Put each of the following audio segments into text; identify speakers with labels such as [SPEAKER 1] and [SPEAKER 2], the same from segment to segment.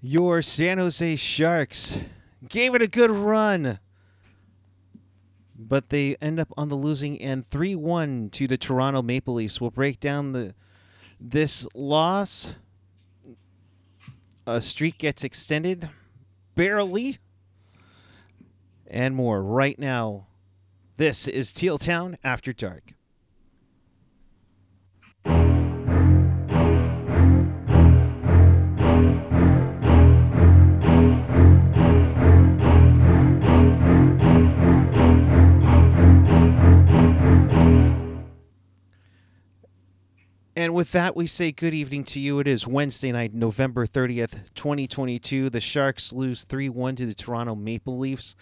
[SPEAKER 1] Your San Jose Sharks gave it a good run, but they end up on the losing end 3 1 to the Toronto Maple Leafs. We'll break down the this loss. A streak gets extended, barely, and more right now. This is Teal Town After Dark. And with that, we say good evening to you. It is Wednesday night, November 30th, 2022. The Sharks lose 3 1 to the Toronto Maple Leafs.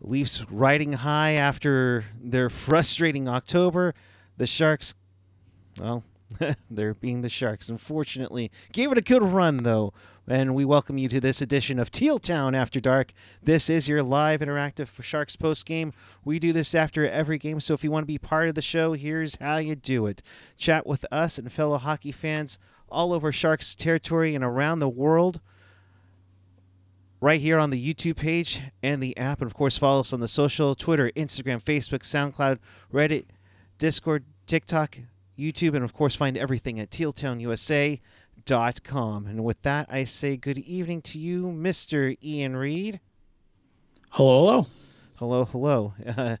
[SPEAKER 1] Leafs riding high after their frustrating October. The Sharks, well, they're being the Sharks. Unfortunately, gave it a good run, though. And we welcome you to this edition of Teal Town After Dark. This is your live interactive Sharks post game. We do this after every game, so if you want to be part of the show, here's how you do it. Chat with us and fellow hockey fans all over Sharks territory and around the world right here on the YouTube page and the app. And of course, follow us on the social Twitter, Instagram, Facebook, SoundCloud, Reddit, Discord, TikTok, YouTube, and of course, find everything at tealtownusa.com. And with that, I say good evening to you, Mr. Ian Reed.
[SPEAKER 2] Hello,
[SPEAKER 1] hello. Hello, hello. Uh,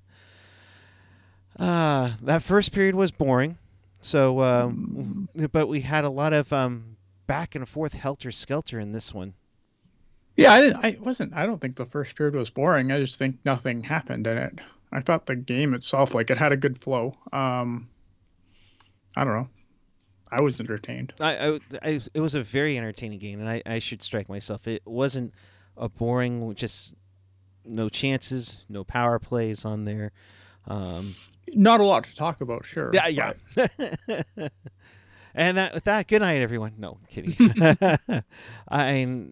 [SPEAKER 1] uh, that first period was boring. So, um, but we had a lot of um, back and forth helter skelter in this one.
[SPEAKER 2] Yeah, I, didn't, I wasn't. I don't think the first period was boring. I just think nothing happened in it. I thought the game itself, like it had a good flow. Um, I don't know. I was entertained.
[SPEAKER 1] I, I, I, it was a very entertaining game, and I, I should strike myself. It wasn't a boring, just no chances, no power plays on there. Um,
[SPEAKER 2] Not a lot to talk about, sure.
[SPEAKER 1] Yeah, yeah. and that with that, good night, everyone. No kidding. I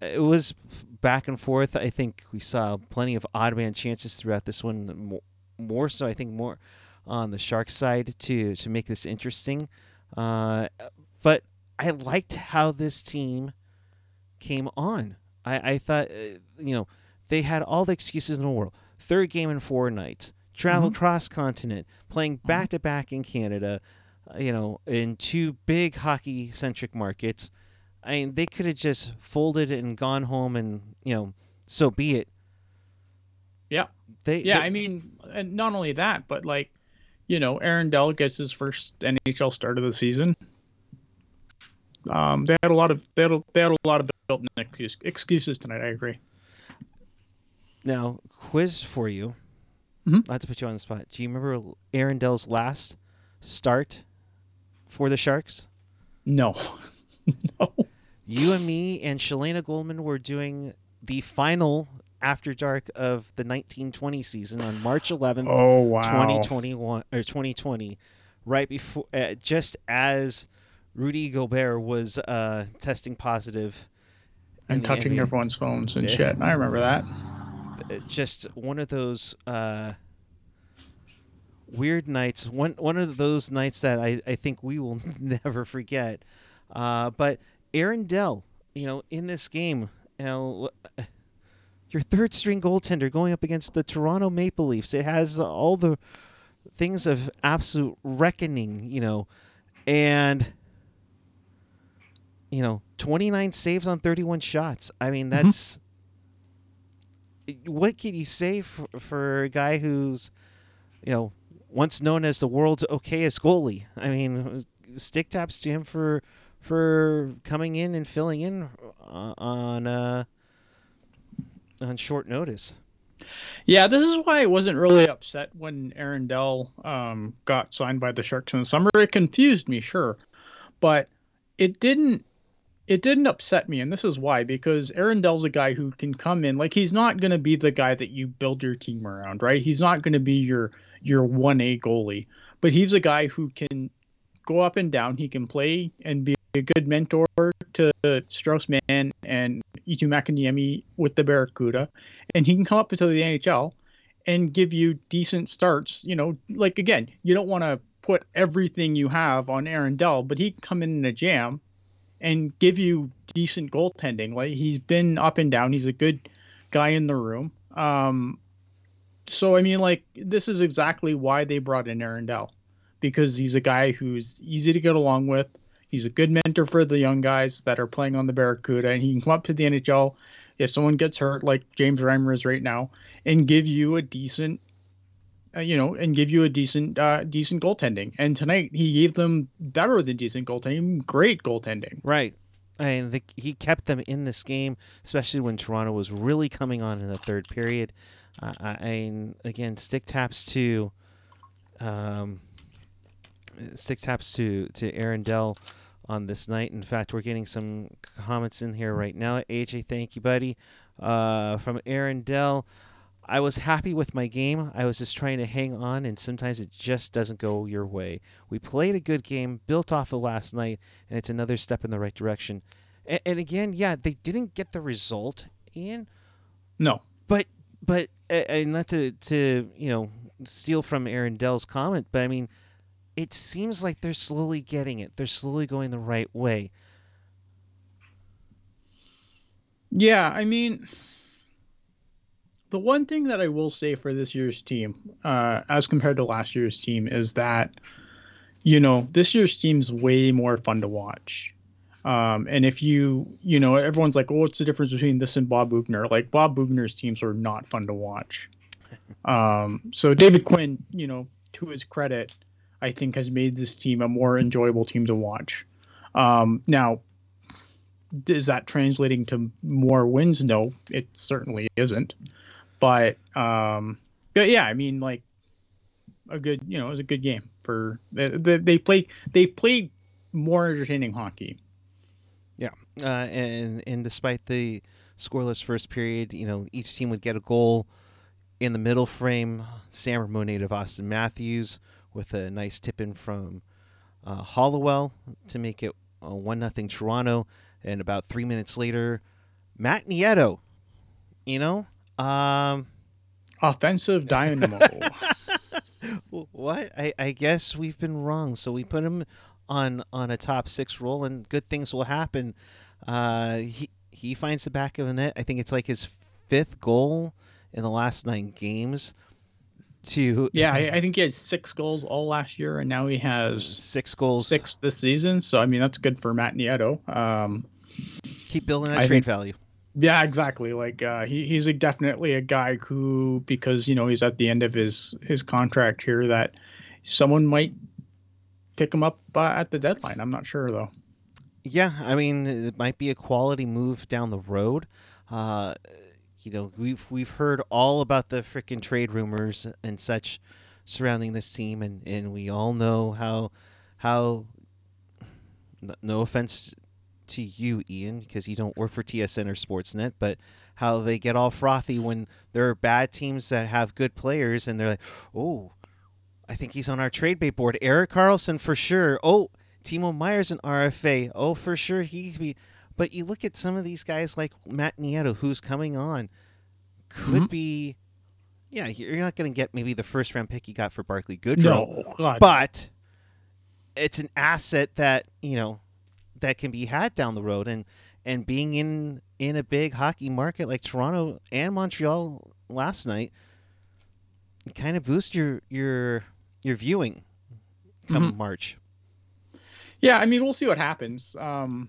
[SPEAKER 1] it was back and forth. I think we saw plenty of odd man chances throughout this one. More, more so, I think more on the shark side to to make this interesting. Uh, but I liked how this team came on. I, I thought, uh, you know, they had all the excuses in the world. Third game in four nights, travel mm-hmm. cross continent, playing back to back in Canada, uh, you know, in two big hockey centric markets. I mean, they could have just folded and gone home, and you know, so be it.
[SPEAKER 2] Yeah. They. Yeah, they, I mean, and not only that, but like you know, Aaron Dell gets his first NHL start of the season. Um, they had a lot of they had a, they had a lot of built-in excuses tonight. I agree.
[SPEAKER 1] Now, quiz for you. Mm-hmm. I have to put you on the spot. Do you remember Aaron Dell's last start for the Sharks?
[SPEAKER 2] No. no.
[SPEAKER 1] You and me and Shalana Goldman were doing the final after dark of the 1920 season on March 11th,
[SPEAKER 2] oh, wow.
[SPEAKER 1] 2021 or 2020, right before uh, just as Rudy Gobert was uh, testing positive
[SPEAKER 2] and touching NBA. everyone's phones and yeah. shit. I remember that.
[SPEAKER 1] Uh, just one of those uh, weird nights. One one of those nights that I, I think we will never forget. Uh, but Aaron Dell, you know, in this game, you know, your third string goaltender going up against the Toronto Maple Leafs. It has all the things of absolute reckoning, you know, and you know, 29 saves on 31 shots. I mean, mm-hmm. that's mm-hmm. what can you say for, for a guy who's, you know, once known as the world's okayest goalie. I mean, stick taps to him for for coming in and filling in uh, on uh, on short notice.
[SPEAKER 2] Yeah, this is why I wasn't really upset when Aaron Dell um, got signed by the Sharks in the summer. It confused me, sure, but it didn't. It didn't upset me, and this is why because Aaron Dell's a guy who can come in like he's not going to be the guy that you build your team around, right? He's not going to be your your one A goalie, but he's a guy who can go up and down. He can play and be a good mentor to Strauss Mann and Eetu Makiniemi with the Barracuda, and he can come up into the NHL and give you decent starts. You know, like again, you don't want to put everything you have on Aaron Dell, but he can come in in a jam and give you decent goaltending. Like he's been up and down. He's a good guy in the room. Um, so I mean, like this is exactly why they brought in Aaron Dell, because he's a guy who's easy to get along with. He's a good mentor for the young guys that are playing on the Barracuda, and he can come up to the NHL if someone gets hurt, like James Reimer is right now, and give you a decent, uh, you know, and give you a decent, uh, decent goaltending. And tonight he gave them better than decent goaltending, great goaltending.
[SPEAKER 1] Right. And the, he kept them in this game, especially when Toronto was really coming on in the third period. Uh, and again, stick taps to, um, stick taps to to Aaron Dell on this night. In fact, we're getting some comments in here right now. AJ, thank you, buddy. Uh, from Aaron Dell. I was happy with my game. I was just trying to hang on, and sometimes it just doesn't go your way. We played a good game, built off of last night, and it's another step in the right direction. And, and again, yeah, they didn't get the result, Ian.
[SPEAKER 2] No,
[SPEAKER 1] but but uh, not to to you know steal from Aaron Dell's comment, but I mean it seems like they're slowly getting it. They're slowly going the right way.
[SPEAKER 2] Yeah, I mean, the one thing that I will say for this year's team, uh, as compared to last year's team, is that, you know, this year's team's way more fun to watch. Um, and if you, you know, everyone's like, oh, what's the difference between this and Bob Boughner? Like, Bob Boughner's teams are not fun to watch. Um, so David Quinn, you know, to his credit, I think has made this team a more enjoyable team to watch. Um, now, is that translating to more wins? No, it certainly isn't. But um, but yeah, I mean, like a good, you know, it was a good game for they, they, played they played more entertaining hockey.
[SPEAKER 1] Yeah, uh, and and despite the scoreless first period, you know, each team would get a goal in the middle frame. Sam Ramonate of Auston Matthews with a nice tip in from uh, Hollowell to make it uh, one nothing Toronto. And about three minutes later, Matt Nieto, you know, um,
[SPEAKER 2] offensive dynamo.
[SPEAKER 1] what? I, I guess we've been wrong. So we put him on on a top six role, and good things will happen. Uh, he he finds the back of the net. I think it's like his fifth goal in the last nine games to
[SPEAKER 2] yeah I, I, think he had six goals all last year and now he has
[SPEAKER 1] six goals.
[SPEAKER 2] six this season. So i mean that's good for matt nieto. Um,
[SPEAKER 1] keep building that I trade think, value.
[SPEAKER 2] Yeah exactly. Like uh, he, he's a, definitely a guy who because you know he's at the end of his his contract here that someone might pick him up uh, at the deadline. I'm not sure though.
[SPEAKER 1] Yeah i mean it might be a quality move down the road. Uh, you know, we've we've heard all about the freaking trade rumors and such surrounding this team, and, and we all know how how. No offense to you, Ian, because you don't work for TSN or Sportsnet, but how they get all frothy when there are bad teams that have good players, and they're like, "Oh, I think he's on our trade bait board. Erik Karlsson for sure. Oh, Timo Meier's an RFA. Oh, for sure he'd be." But you look at some of these guys like Matt Nieto, who's coming on, could mm-hmm. be. Yeah, you're not going to get maybe the first round pick you got for Barclay Goodrow, no, but it's an asset that you know that can be had down the road, and and being in in a big hockey market like Toronto and Montreal last night, kind of boost your your your viewing come mm-hmm. March.
[SPEAKER 2] Yeah, I mean we'll see what happens. Um,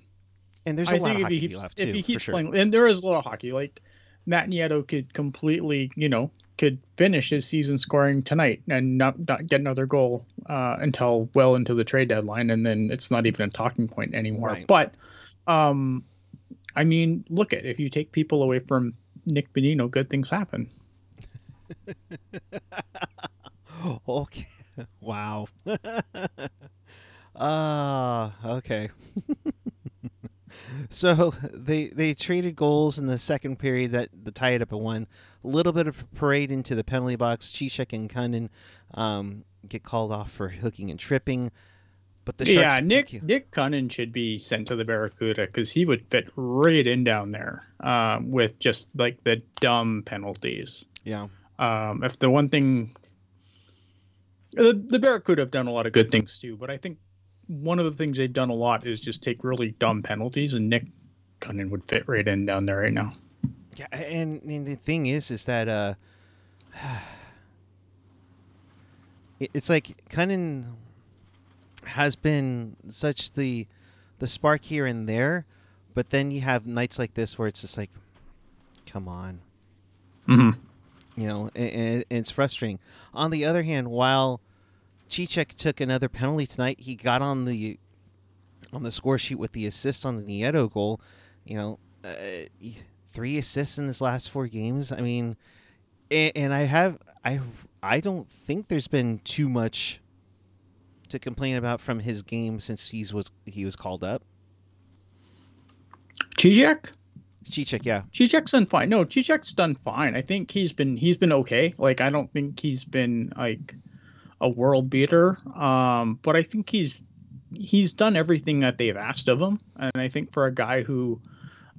[SPEAKER 1] and there's a I lot of hockey left too,
[SPEAKER 2] if he keeps
[SPEAKER 1] sure.
[SPEAKER 2] playing, and there is a lot of hockey. Like Matt Nieto could completely, you know, could finish his season scoring tonight and not, not get another goal uh, until well into the trade deadline, and then it's not even a talking point anymore. Right. But, um, I mean, look at if you take people away from Nick Bonino, good things happen.
[SPEAKER 1] okay. Wow. Ah, uh, okay. So they they traded goals in the second period that the tie it up at one. A little bit of parade into the penalty box. Cicek and Kunin um, get called off for hooking and tripping. But the Sharks
[SPEAKER 2] yeah, Nick Nick Kunin should be sent to the Barracuda because he would fit right in down there um, with just like the dumb penalties.
[SPEAKER 1] Yeah.
[SPEAKER 2] Um, if the one thing, the, the Barracuda have done a lot of good things too, but I think one of the things they've done a lot is just take really dumb penalties, and Nick Kunin would fit right in down there right now.
[SPEAKER 1] Yeah, and, and the thing is, is that uh, it's like Kunin has been such the the spark here and there, but then you have nights like this where it's just like, come on,
[SPEAKER 2] Mm-hmm.
[SPEAKER 1] you know, and, and it's frustrating. On the other hand, while Cicek took another penalty tonight, he got on the on the score sheet with the assist on the Nieto goal. You know, uh, three assists in his last four games. I mean, and, and I have I I don't think there's been too much to complain about from his game since he's was he was called up.
[SPEAKER 2] Cicek?
[SPEAKER 1] Cicek, yeah,
[SPEAKER 2] Cicek's done fine. No, Cicek's done fine. I think he's been he's been okay. Like I don't think he's been like a world beater. Um, but I think he's he's done everything that they've asked of him. And I think for a guy who,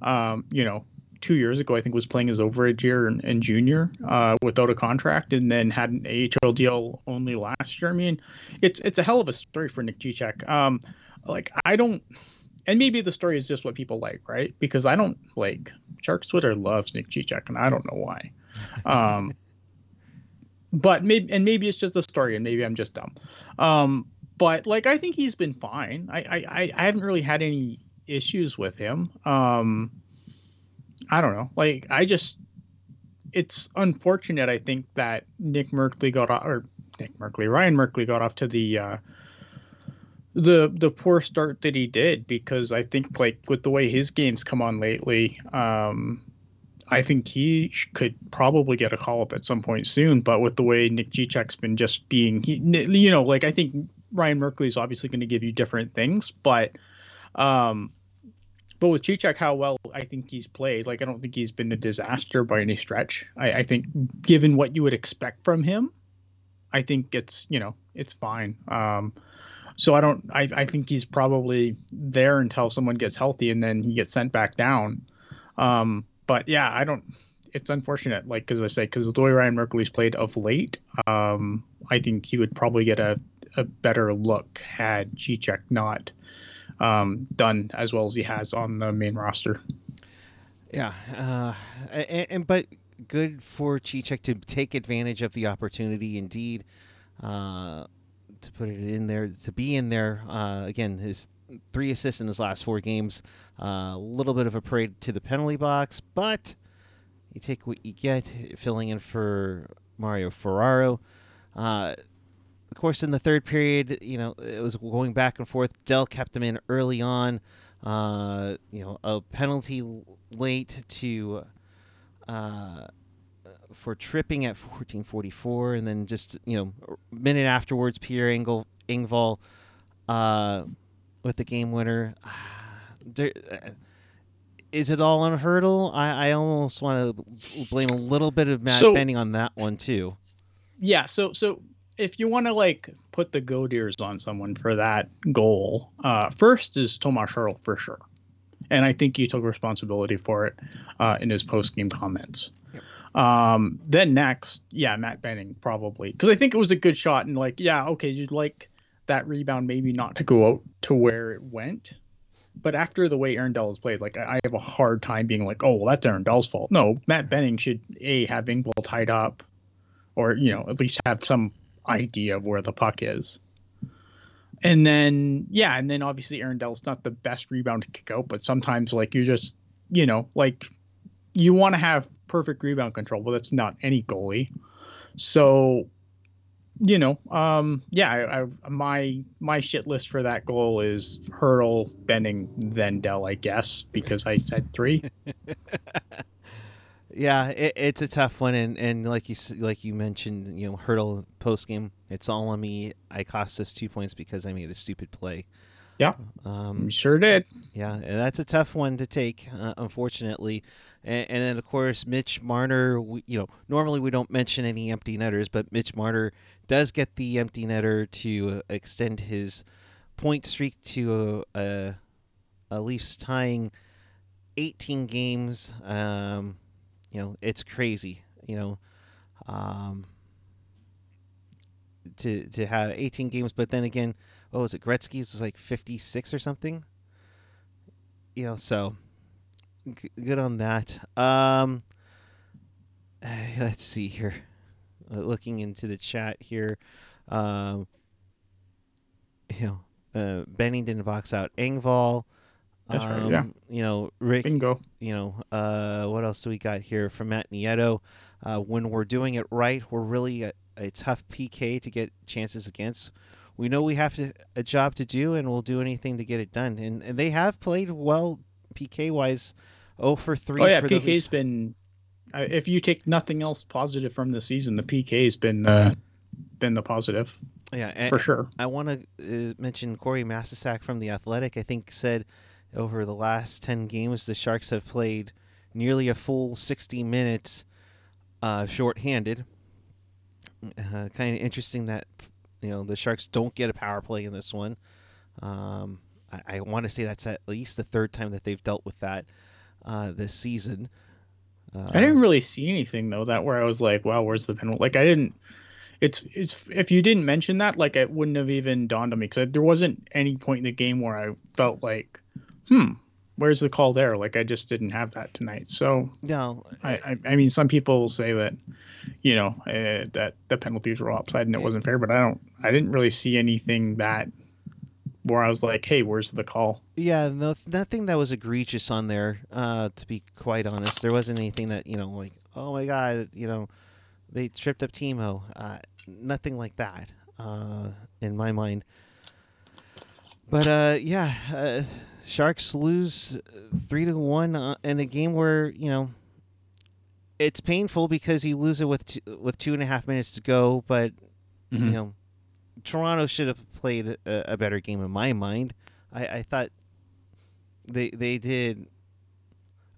[SPEAKER 2] um, you know, two years ago I think was playing his overage year in, in junior uh, without a contract, and then had an AHL deal only last year. I mean, it's it's a hell of a story for Nick Cicek. Um, like I don't and maybe the story is just what people like, right? Because I don't like Sharks Twitter loves Nick Cicek, and I don't know why. Um, but maybe and maybe it's just a story, and maybe I'm just dumb. Um, but like I think he's been fine. I I I- haven't really had any issues with him. Um, I don't know. Like I just it's unfortunate. I think that Nick Merkley got off, or Nick Merkley, Ryan Merkley got off to the uh, the the poor start that he did because I think like with the way his games come on lately, um, I think he could probably get a call up at some point soon. But with the way Nick Cicek's been just being, he, you know, like I think Ryan Merkley is obviously going to give you different things, but um, but with Cicek, how well I think he's played, like I don't think he's been a disaster by any stretch. I, I think given what you would expect from him, I think it's you know it's fine. Um, so I don't. I, I think he's probably there until someone gets healthy, and then he gets sent back down. Um, but yeah, I don't. It's unfortunate, like because I say, because the way Ryan Merkley's played of late, um, I think he would probably get a, a better look had Cicek not um, done as well as he has on the main roster.
[SPEAKER 1] Yeah, uh, and, and but good for Cicek to take advantage of the opportunity. Indeed, uh, to put it in there, to be in there uh, again. His three assists in his last four games. A little bit of a parade to the penalty box, but you take what you get. Filling in for Mario Ferraro. Uh, of course, in the third period, you know, it was going back and forth. Dell kept him in early on. Uh, you know, a penalty late to uh, for tripping at 14:44, and then just you know, a minute afterwards, Pierre Engel Engvall uh, with the game winner. There, uh, is it all on a Hertl? I, I almost want to blame a little bit of Matt
[SPEAKER 2] So-
[SPEAKER 1] Benning on that one too.
[SPEAKER 2] Yeah. So so if you want to like put the goat ears on someone for that goal, uh, first is Tomas Hertl for sure, and I think he took responsibility for it uh, in his post game comments. Um, then next, yeah, Matt Benning probably because I think it was a good shot and like yeah, okay, you'd like that rebound maybe not to go out to where it went. But after the way Aaron Dell has played, like I have a hard time being like, oh, well, that's Aaron Dell's fault. No, Matt Benning should a have Engvall tied up, or you know at least have some idea of where the puck is. And then yeah, and then obviously Aaron Dell's not the best rebound to kick out, but sometimes like you just you know like you want to have perfect rebound control. Well, that's not any goalie. So you know, um, yeah, I, I, my my shit list for that goal is Hertl, Benning, then Dell, I guess, because I said three.
[SPEAKER 1] Yeah, it, it's a tough one, and, and like you s- like you mentioned, you know, Hertl post game. It's all on me. I cost us two points because I made a stupid play.
[SPEAKER 2] Yeah.
[SPEAKER 1] Um,
[SPEAKER 2] sure did.
[SPEAKER 1] yeah, and that's a tough one to take, uh, unfortunately. And, and then of course Mitch Marner. We, you know, normally we don't mention any empty netters, but Mitch Marner does get the empty netter to uh, extend his point streak to a, a, a Leafs tying 18 games. Um, you know, it's crazy. You know, um, to to have 18 games, but then again, what was it? Gretzky's was like 56 or something. You know, so g- good on that. Um, let's see here. Uh, looking into the chat here, um, you know, uh, Bennington box out Engvall.
[SPEAKER 2] That's right, yeah.
[SPEAKER 1] Um, You know, Rick
[SPEAKER 2] Bingo.
[SPEAKER 1] you know, uh, what else do we got here from Matt Nieto? Uh, when we're doing it right, we're really a, a tough PK to get chances against. We know we have to, a job to do, and we'll do anything to get it done. And, and they have played well PK wise. Oh for three.
[SPEAKER 2] Oh yeah, PK's been. Uh, if you take nothing else positive from the season, the PK's been uh, been the positive
[SPEAKER 1] yeah,
[SPEAKER 2] for sure.
[SPEAKER 1] I want to uh, mention Corey Masisak from the Athletic. I think said over the last ten games, the Sharks have played nearly a full sixty minutes, uh, shorthanded. Uh, kind of interesting that you know the Sharks don't get a power play in this one. Um, I, I want to say that's at least the third time that they've dealt with that uh, this season. Uh,
[SPEAKER 2] I didn't really see anything though that where I was like, wow, where's the penalty? Like I didn't. It's it's if you didn't mention that, like it wouldn't have even dawned on me because there wasn't any point in the game where I felt like, hmm, where's the call there? Like I just didn't have that tonight. So
[SPEAKER 1] no,
[SPEAKER 2] I I, I mean, some people will say that, you know, uh, that the penalties were offside and it wasn't fair, but I don't. I didn't really see anything that where I was like, hey, where's the call?
[SPEAKER 1] Yeah, no, nothing that was egregious on there. Uh, to be quite honest, there wasn't anything that you know, like, oh my god, you know, they tripped up Timo. Uh, nothing like that, uh, in my mind. But uh, yeah, uh, Sharks lose three to one uh, in a game where you know it's painful because you lose it with t- with two and a half minutes to go, but you know, Toronto should have played a, a better game in my mind. I, I thought they they did.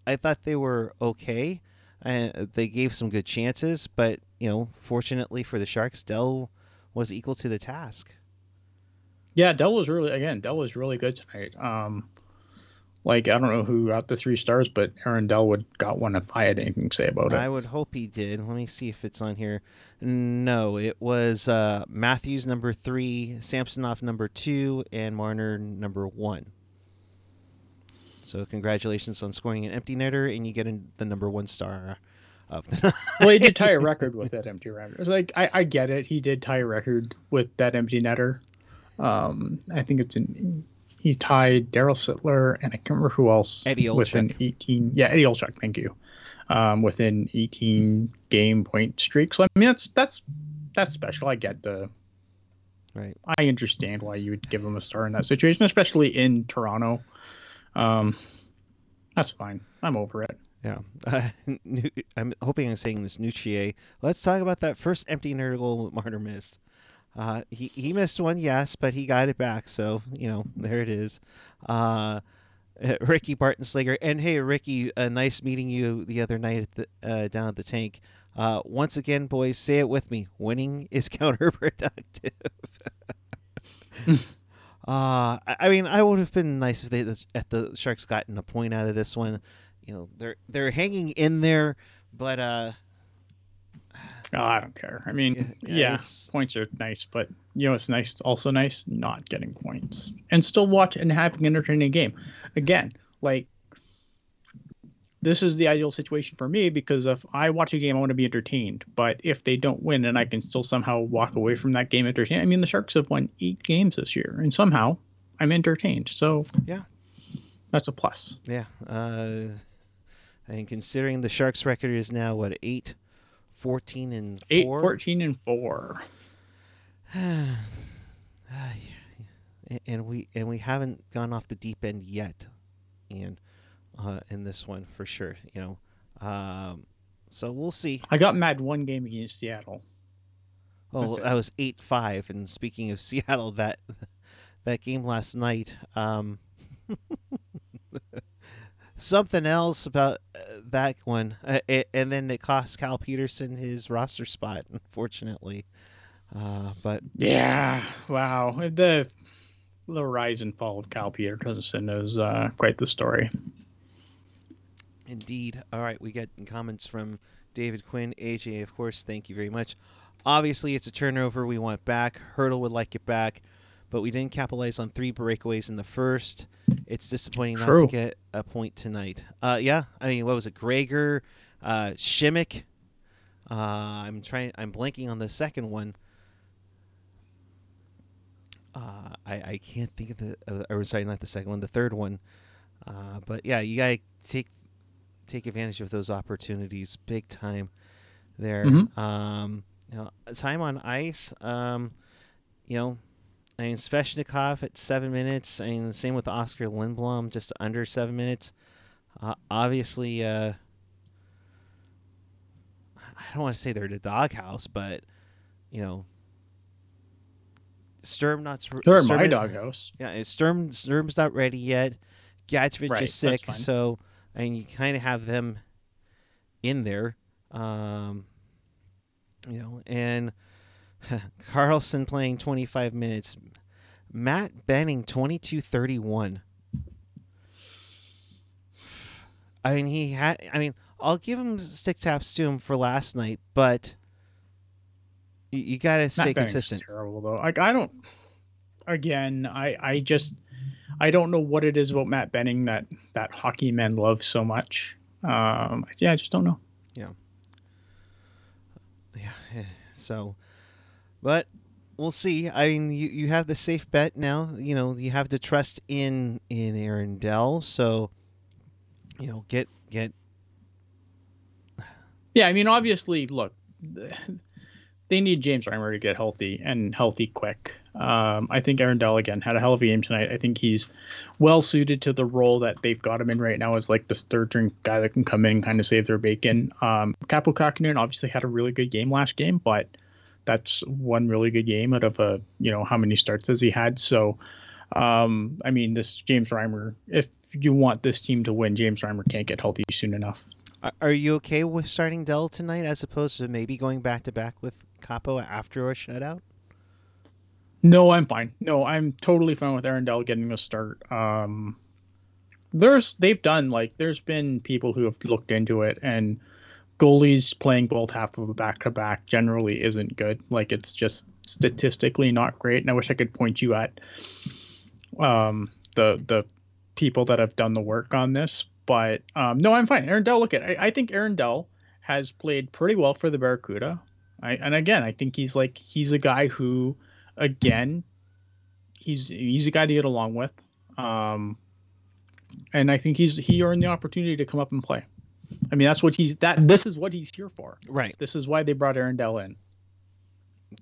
[SPEAKER 1] I thought they were okay. and they gave some good chances, but you know, fortunately for the Sharks, Dell was equal to the task.
[SPEAKER 2] Yeah, Dell was really again. Dell was really good tonight. Um, like I don't know who got the three stars, but Aaron Dellwood got one if I had anything to say about it, I
[SPEAKER 1] would hope he did. Let me see if it's on here. No, it was uh, Matthews number three, Samsonov number two, and Marner number one. So congratulations on scoring an empty netter, and you get in the number one star of the night.
[SPEAKER 2] well, he did tie a record with that empty netter. It's like I, I get it. He did tie a record with that empty netter. Um, I think it's in. He tied Daryl Sittler and I can't remember who else
[SPEAKER 1] Eddie
[SPEAKER 2] within 18. Yeah, Eddie Olczyk. Thank you. Um, within 18 game point streak. So I mean that's that's that's special. I get the.
[SPEAKER 1] right.
[SPEAKER 2] I understand why you would give him a star in that situation, especially in Toronto. Um, that's fine. I'm over it.
[SPEAKER 1] Yeah, uh, I'm hoping I'm saying this. Nutrier. Let's talk about that first empty netter goal Marner missed. Uh, he he missed one, yes, but he got it back. So you know, there it is. Uh, Ricky Barton Slager, and hey, Ricky, uh, nice meeting you the other night at the, uh, down at the tank. Uh, once again, boys, say it with me: winning is counterproductive. Uh, I mean, I would have been nice if they if the Sharks gotten a point out of this one. You know, they're they're hanging in there, but uh,
[SPEAKER 2] Oh, I don't care. I mean,
[SPEAKER 1] Yeah,
[SPEAKER 2] yeah,
[SPEAKER 1] yeah,
[SPEAKER 2] points are nice, but you know, it's nice. Also nice not getting points and still watch and having an entertaining game. Again, like this is the ideal situation for me because if I watch a game, I want to be entertained. But if they don't win and I can still somehow walk away from that game entertained, I mean, the Sharks have won eight games this year, and somehow I'm entertained. So
[SPEAKER 1] Yeah.
[SPEAKER 2] that's a plus.
[SPEAKER 1] yeah. Uh, and considering the Sharks' record is now what eight, 14 and
[SPEAKER 2] Eight,
[SPEAKER 1] four.
[SPEAKER 2] 14, and four.
[SPEAKER 1] and we and we haven't gone off the deep end yet, and uh, in this one for sure, you know. Um, so we'll see.
[SPEAKER 2] I got mad one game against Seattle. It.
[SPEAKER 1] that was eight five. And speaking of Seattle, that that game last night, um, something else about uh, that one, uh, it, and then it cost Cal Petersen his roster spot, unfortunately. Uh, but
[SPEAKER 2] Yeah, wow. The the rise and fall of Cal Petersen is uh, quite the story.
[SPEAKER 1] Indeed. All right, we get comments from David Quinn, AJ, of course. Thank you very much. Obviously, it's a turnover we want back. Hertl would like it back. But we didn't capitalize on three breakaways in the first. It's disappointing not to get a point tonight. Uh, yeah, I mean, what was it? Gregor, uh, Simek. Uh, I'm trying. I'm blanking on the second one. Uh, I I can't think of the. Uh, or sorry, not the second one. The third one. Uh, but yeah, you gotta take take advantage of those opportunities big time. There.
[SPEAKER 2] Mhm.
[SPEAKER 1] Um, you know, time on ice. Um, you know, I mean, Svechnikov at seven minutes. I mean, the same with Oskar Lindblom, just under seven minutes. Uh, obviously, uh, I don't want to say they're the doghouse, but you know, Sturm not
[SPEAKER 2] They're
[SPEAKER 1] Sturm
[SPEAKER 2] my doghouse.
[SPEAKER 1] Yeah, Sturm Sturm's not ready yet. Gadjovich
[SPEAKER 2] Right,
[SPEAKER 1] is sick, so I mean, you kind of have them in there. Um, you know, and Karlsson playing 25 minutes. Matt Benning 22-31. I mean, he had. I mean, I'll give him stick taps to him for last night, but you, you got to stay
[SPEAKER 2] Matt
[SPEAKER 1] consistent.
[SPEAKER 2] Terrible though. Like I don't. Again, I I just I don't know what it is about Matt Benning that that hockey men love so much. Um, yeah, I just don't know.
[SPEAKER 1] Yeah. Yeah. So, but we'll see. I mean, you, you have the safe bet now. You know, you have the trust in in Aaron Dell. So, you know, get get.
[SPEAKER 2] Yeah, I mean, obviously, look, they need James Reimer to get healthy and healthy quick. Um, I think Aaron Dell again had a hell of a game tonight. I think he's well suited to the role that they've got him in right now as like the third drink guy that can come in, kind of save their bacon. Um, obviously had a really good game last game, but that's one really good game out of a you know how many starts has he had? So, um, I mean, this James Reimer, if you want this team to win, James Reimer can't get healthy soon enough.
[SPEAKER 1] Are- Are you okay with starting Dell tonight, as opposed to maybe going back to back with Kaapo after a shutout?
[SPEAKER 2] No, I'm fine. No, I'm totally fine with Aaron Dell getting a start. Um, there's they've done like there's been people who have looked into it and goalies playing both half of a back to back generally isn't good. Like it's just statistically not great. And I wish I could point you at um the the people that have done the work on this. But um no, I'm fine. Aaron Dell, look at I, I think Aaron Dell has played pretty well for the Barracuda. I, and again, I think he's like he's a guy who again, he's he's a guy to get along with. Um, and I think he's he earned the opportunity to come up and play. I mean, that's what he's that. This is what he's here for.
[SPEAKER 1] Right.
[SPEAKER 2] This is why they brought Aaron Dell in.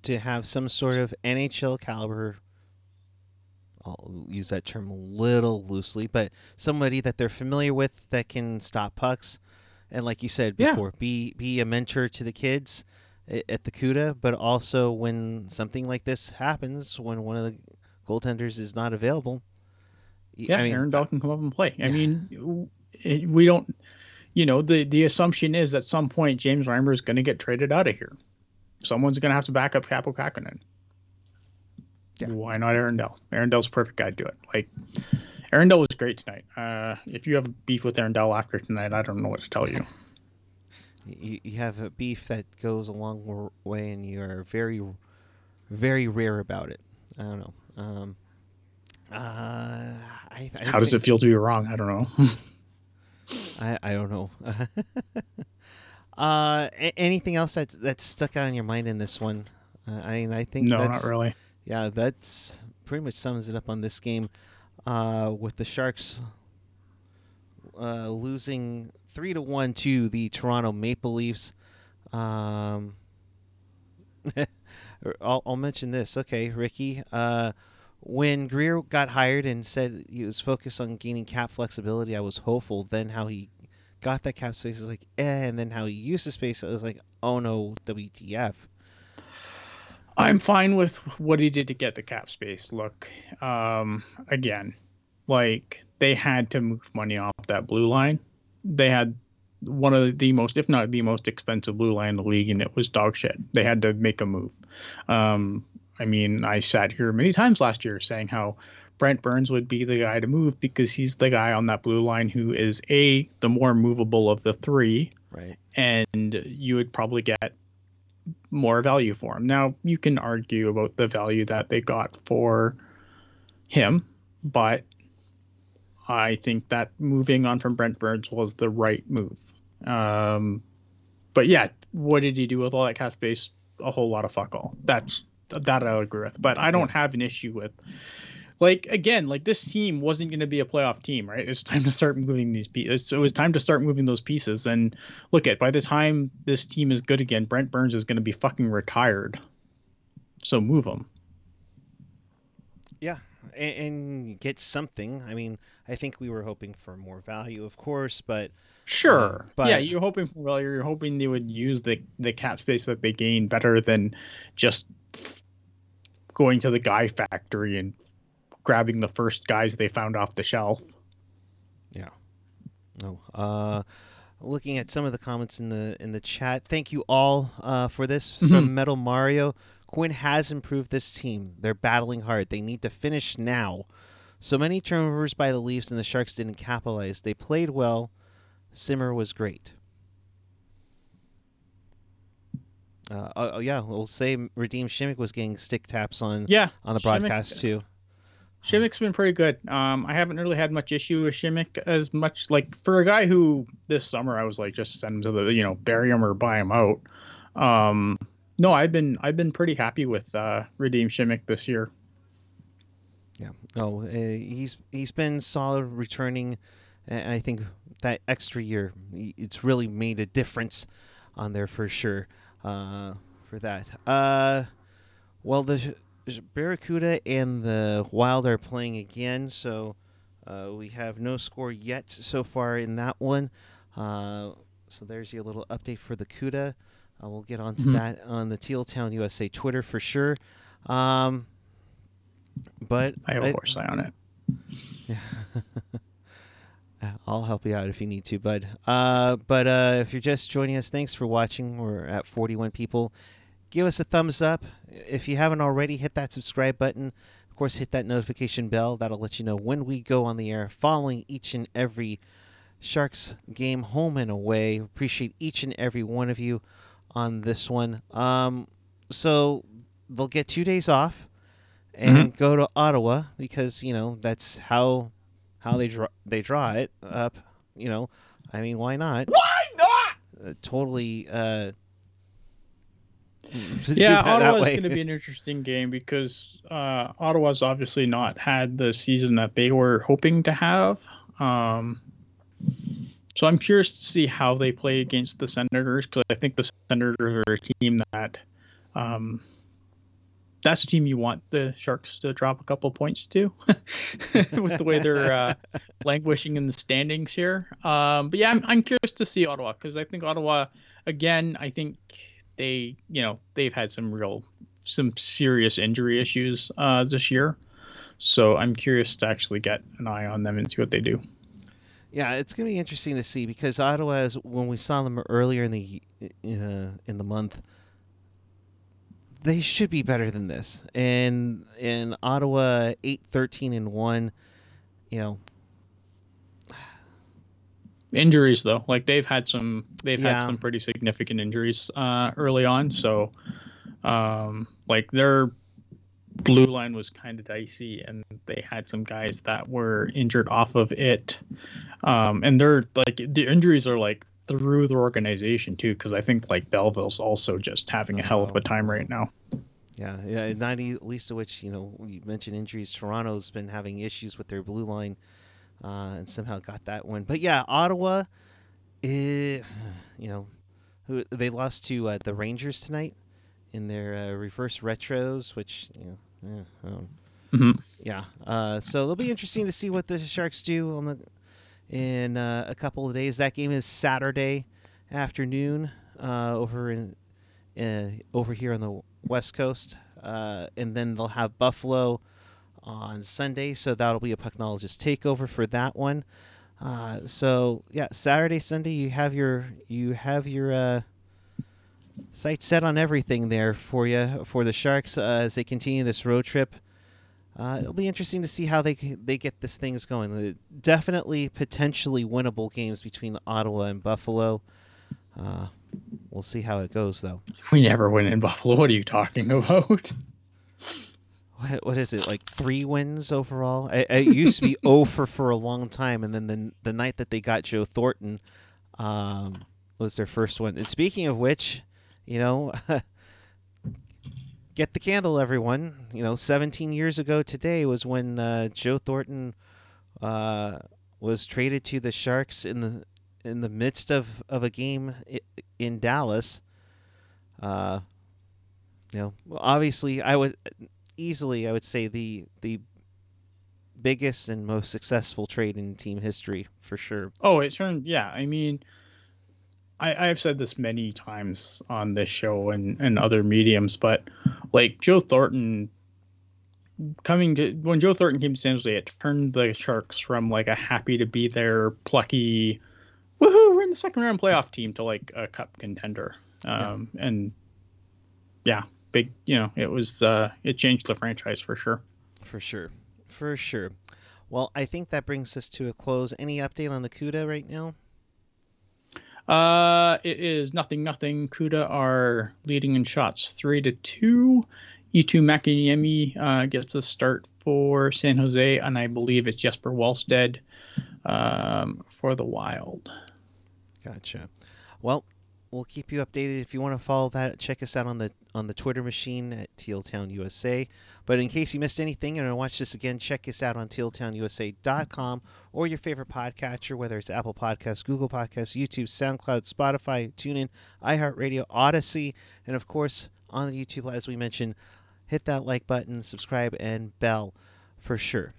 [SPEAKER 1] To have some sort of NHL caliber. I'll use that term a little loosely, but somebody that they're familiar with that can stop pucks, and like you said
[SPEAKER 2] Yeah.
[SPEAKER 1] before, be be a mentor to the kids at the CUDA, but also when something like this happens, when one of the goaltenders is not available.
[SPEAKER 2] Yeah,
[SPEAKER 1] I mean,
[SPEAKER 2] Aaron Dell can come up and play. I mean, we don't. You know, the the assumption is at some point James Reimer is going to get traded out of here. Someone's going to have to back up Kaapo Kähkönen.
[SPEAKER 1] Yeah.
[SPEAKER 2] Why not Aaron Dell? Aaron Dell's a perfect guy to do it. Like, Aaron Dell was great tonight. Uh, if you have beef with Aaron Dell after tonight, I don't know what to tell you.
[SPEAKER 1] you, you have a beef that goes a long way, and you are very, very rare about it. I don't know. Um, uh, I, I
[SPEAKER 2] How does it feel to be wrong? I don't know.
[SPEAKER 1] I, I don't know. uh, a- anything else that's that's stuck out in your mind in this one? Uh, I mean, I think
[SPEAKER 2] no,
[SPEAKER 1] that's,
[SPEAKER 2] not really.
[SPEAKER 1] Yeah, that's pretty much sums it up on this game. Uh, with the Sharks uh, losing three to one to the Toronto Maple Leafs. Um, I'll, I'll mention this. Okay, Ricky. Uh, when Grier got hired and said he was focused on gaining cap flexibility, I was hopeful. Then how he got that cap space is like, eh, and then how he used the space, I was like, oh no, WTF.
[SPEAKER 2] I'm fine with what he did to get the cap space. Look, um, again, like they had to move money off that blue line. They had one of the most, if not the most expensive blue line in the league, and it was dog shit. They had to make a move. Um, I mean, I sat here many times last year saying how Brent Burns would be the guy to move because he's the guy on that blue line who is a the more movable of the three,
[SPEAKER 1] Right.
[SPEAKER 2] and you would probably get more value for him. Now you can argue about the value that they got for him, but I think that moving on from Brent Burns was the right move. Um, but yeah, what did he do with all that cap space? A whole lot of fuck all. That's that I would agree with. But I don't have an issue with like again, like this team wasn't going to be a playoff team, right? It's time to start moving these pieces. So it was time to start moving those pieces. And look at by the time this team is good again, Brent Burns is going to be fucking retired. So move him.
[SPEAKER 1] Yeah, and, and get something. I mean, I think we were hoping for more value, of course, but
[SPEAKER 2] Sure.
[SPEAKER 1] Um, but-
[SPEAKER 2] yeah, you're hoping for well, you're hoping they would use the the cap space that they gain better than just going to the guy factory and grabbing the first guys they found off the shelf. Yeah.
[SPEAKER 1] Oh, uh, looking at some of the comments in the in the chat. Thank you all uh, for this
[SPEAKER 2] Mhm.
[SPEAKER 1] from Metal Mario. Quinn has improved this team. They're battling hard. They need to finish now. So many turnovers by the Leafs and the Sharks didn't capitalize. They played well. Simmer was great. Uh, oh, oh, yeah, we'll say Radim Simek was getting stick taps on
[SPEAKER 2] Yeah,
[SPEAKER 1] on the
[SPEAKER 2] Simek-
[SPEAKER 1] broadcast too.
[SPEAKER 2] Simek's been pretty good. Um, I haven't really had much issue with Simek as much. Like for a guy who this summer I was like just send him to the you know bury him or buy him out. Um, no, I've been I've been pretty happy with uh, Radim Simek this year.
[SPEAKER 1] Yeah. No, uh, he's he's been solid returning, and I think that extra year, it's really made a difference on there for sure. Uh, for that. Uh, well, the Sh- Barracuda and the Wild are playing again, so uh, we have no score yet so far in that one. Uh, so there's your little update for the CUDA. Uh, we'll get onto
[SPEAKER 2] Mhm.
[SPEAKER 1] that on the Teal Town USA Twitter for sure. Um, but
[SPEAKER 2] I have a
[SPEAKER 1] I-
[SPEAKER 2] horse eye on it.
[SPEAKER 1] yeah. I'll help you out if you need to, bud. Uh, but uh, if you're just joining us, thanks for watching. We're at 41 people. Give us a thumbs up. If you haven't already, hit that subscribe button. Of course, hit that notification bell. That'll let you know when we go on the air, following each and every Sharks game, home and away. Appreciate each and every one of you on this one. Um, so they'll get two days off and go to Ottawa because you know that's how how they draw they draw it up. You know, I mean, why not?
[SPEAKER 3] Why not?
[SPEAKER 1] Uh, totally. Uh,
[SPEAKER 2] Yeah,
[SPEAKER 1] that that
[SPEAKER 2] Ottawa's going to be an interesting game because uh, Ottawa's obviously not had the season that they were hoping to have. Um, so I'm curious to see how they play against the Senators because I think the Senators are a team that um, that's the team you want the Sharks to drop a couple points to with the way they're uh, languishing in the standings here. Um, but yeah, I'm, I'm curious to see Ottawa because I think Ottawa, again, I think they, you know, they've had some real, some serious injury issues uh, this year. So I'm curious to actually get an eye on them and see what they do.
[SPEAKER 1] Yeah, it's going to be interesting to see because Ottawa, is, when we saw them earlier in the uh, in the month, they should be better than this. And in Ottawa, eight thirteen and 1, you know,
[SPEAKER 2] Injuries though, like they've had some, they've
[SPEAKER 1] Yeah.
[SPEAKER 2] had some pretty significant injuries uh, early on. So, um, like their blue line was kind of dicey, and they had some guys that were injured off of it. Um, and they're like the injuries are like through the organization too, because I think like Belleville's also just having a hell of a time right now.
[SPEAKER 1] Yeah, yeah, not least of which, you know, you mentioned injuries. Toronto's been having issues with their blue line, uh, and somehow got that one. But yeah, Ottawa, eh, you know, who they lost to uh, the Rangers tonight in their uh, reverse retros, which you know, um,
[SPEAKER 2] Mhm.
[SPEAKER 1] yeah. Uh, so it'll be interesting to see what the Sharks do on the in uh, a couple of days. That game is Saturday afternoon uh, over in uh, over here on the West Coast, uh, and then they'll have Buffalo on Sunday. So that'll be a pucknologist takeover for that one. Uh, so yeah, Saturday, Sunday, you have your you have your sights set on everything there for you for the Sharks as they continue this road trip. Uh, it'll be interesting to see how they they get this things going. Uh, Definitely potentially winnable games between Ottawa and Buffalo. Uh, we'll see how it goes though.
[SPEAKER 2] We never win in Buffalo. What are you talking about?
[SPEAKER 1] what, what is it like three wins overall? It, it used to be over for for a long time, and then the the night that they got Joe Thornton um, was their first one. And speaking of which, you know, get the candle, everyone. You know, 17 years ago today was when uh, Joe Thornton uh, was traded to the Sharks in the in the midst of, of a game in Dallas. Uh, you know, obviously, I would easily I would say the the biggest and most successful trade in team history for sure.
[SPEAKER 2] Oh, it turned yeah. I mean, I I've said this many times on this show and and other mediums, but like Joe Thornton coming to when Joe Thornton came to San Jose, it turned the Sharks from like a happy to be there, plucky, woohoo, we're in the second round playoff team to like a cup contender. Um, yeah. and yeah, big, you know, it was uh, it changed the franchise for sure.
[SPEAKER 1] For sure, for sure. Well, I think that brings us to a close. Any update on the Cuda right now?
[SPEAKER 2] Uh, it is nothing, nothing. Cuda are leading in shots three to two. Eetu Makiniemi uh, gets a start for San Jose, and I believe it's Jesper Wallstedt um, for the Wild.
[SPEAKER 1] Gotcha. Well, we'll keep you updated if you want to follow that. Check us out on the on the Twitter machine at Tealtown USA. But in case you missed anything and want to watch this again, check us out on tealtownusa.com or your favorite podcatcher, whether it's Apple Podcasts, Google Podcasts, YouTube, SoundCloud, Spotify, TuneIn, iHeartRadio, Odyssey, and of course on the YouTube, as we mentioned, hit that like button, subscribe, and bell for sure.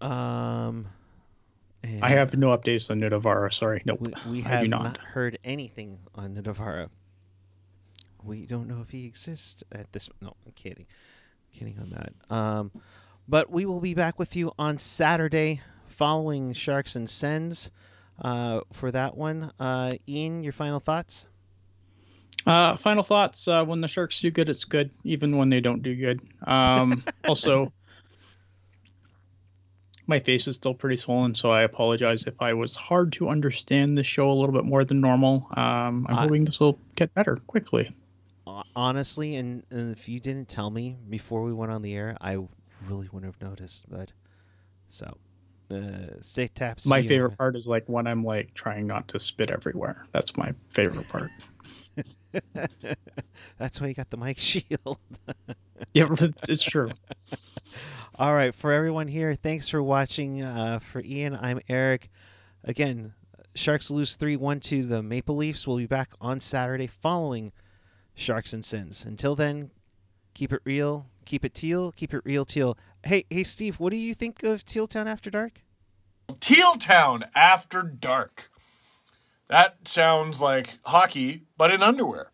[SPEAKER 1] Um,
[SPEAKER 2] I have no updates on Nutivaara. Sorry, nope.
[SPEAKER 1] We, we have not. not. heard anything on Nutivaara. We don't know if he exists at this. No, I'm kidding, I'm kidding on that. Um, but we will be back with you on Saturday, following Sharks and Sens. Uh, for that one, uh, Ian, your final thoughts.
[SPEAKER 2] Uh, final thoughts. Uh, when the Sharks do good, it's good, even when they don't do good. Um, also, my face is still pretty swollen, so I apologize if I was hard to understand the show a little bit more than normal. Um, I'm hoping this will get better quickly.
[SPEAKER 1] Honestly, and, and if you didn't tell me before we went on the air, I really wouldn't have noticed. But so, uh, stay taps.
[SPEAKER 2] My favorite part is like when I'm like trying not to spit everywhere. That's my favorite part.
[SPEAKER 1] That's why you got the mic shield.
[SPEAKER 2] yeah, it's true.
[SPEAKER 1] All right, for everyone here, thanks for watching. Uh, for Ian, I'm Eric. Again, Sharks lose 3 1 to the Maple Leafs. We'll be back on Saturday following Sharks and Sens. Until then, keep it real, keep it teal, keep it real teal. Hey, hey, Steve, what do you think of Teal Town After Dark?
[SPEAKER 3] Teal Town After Dark. That sounds like hockey, but in underwear.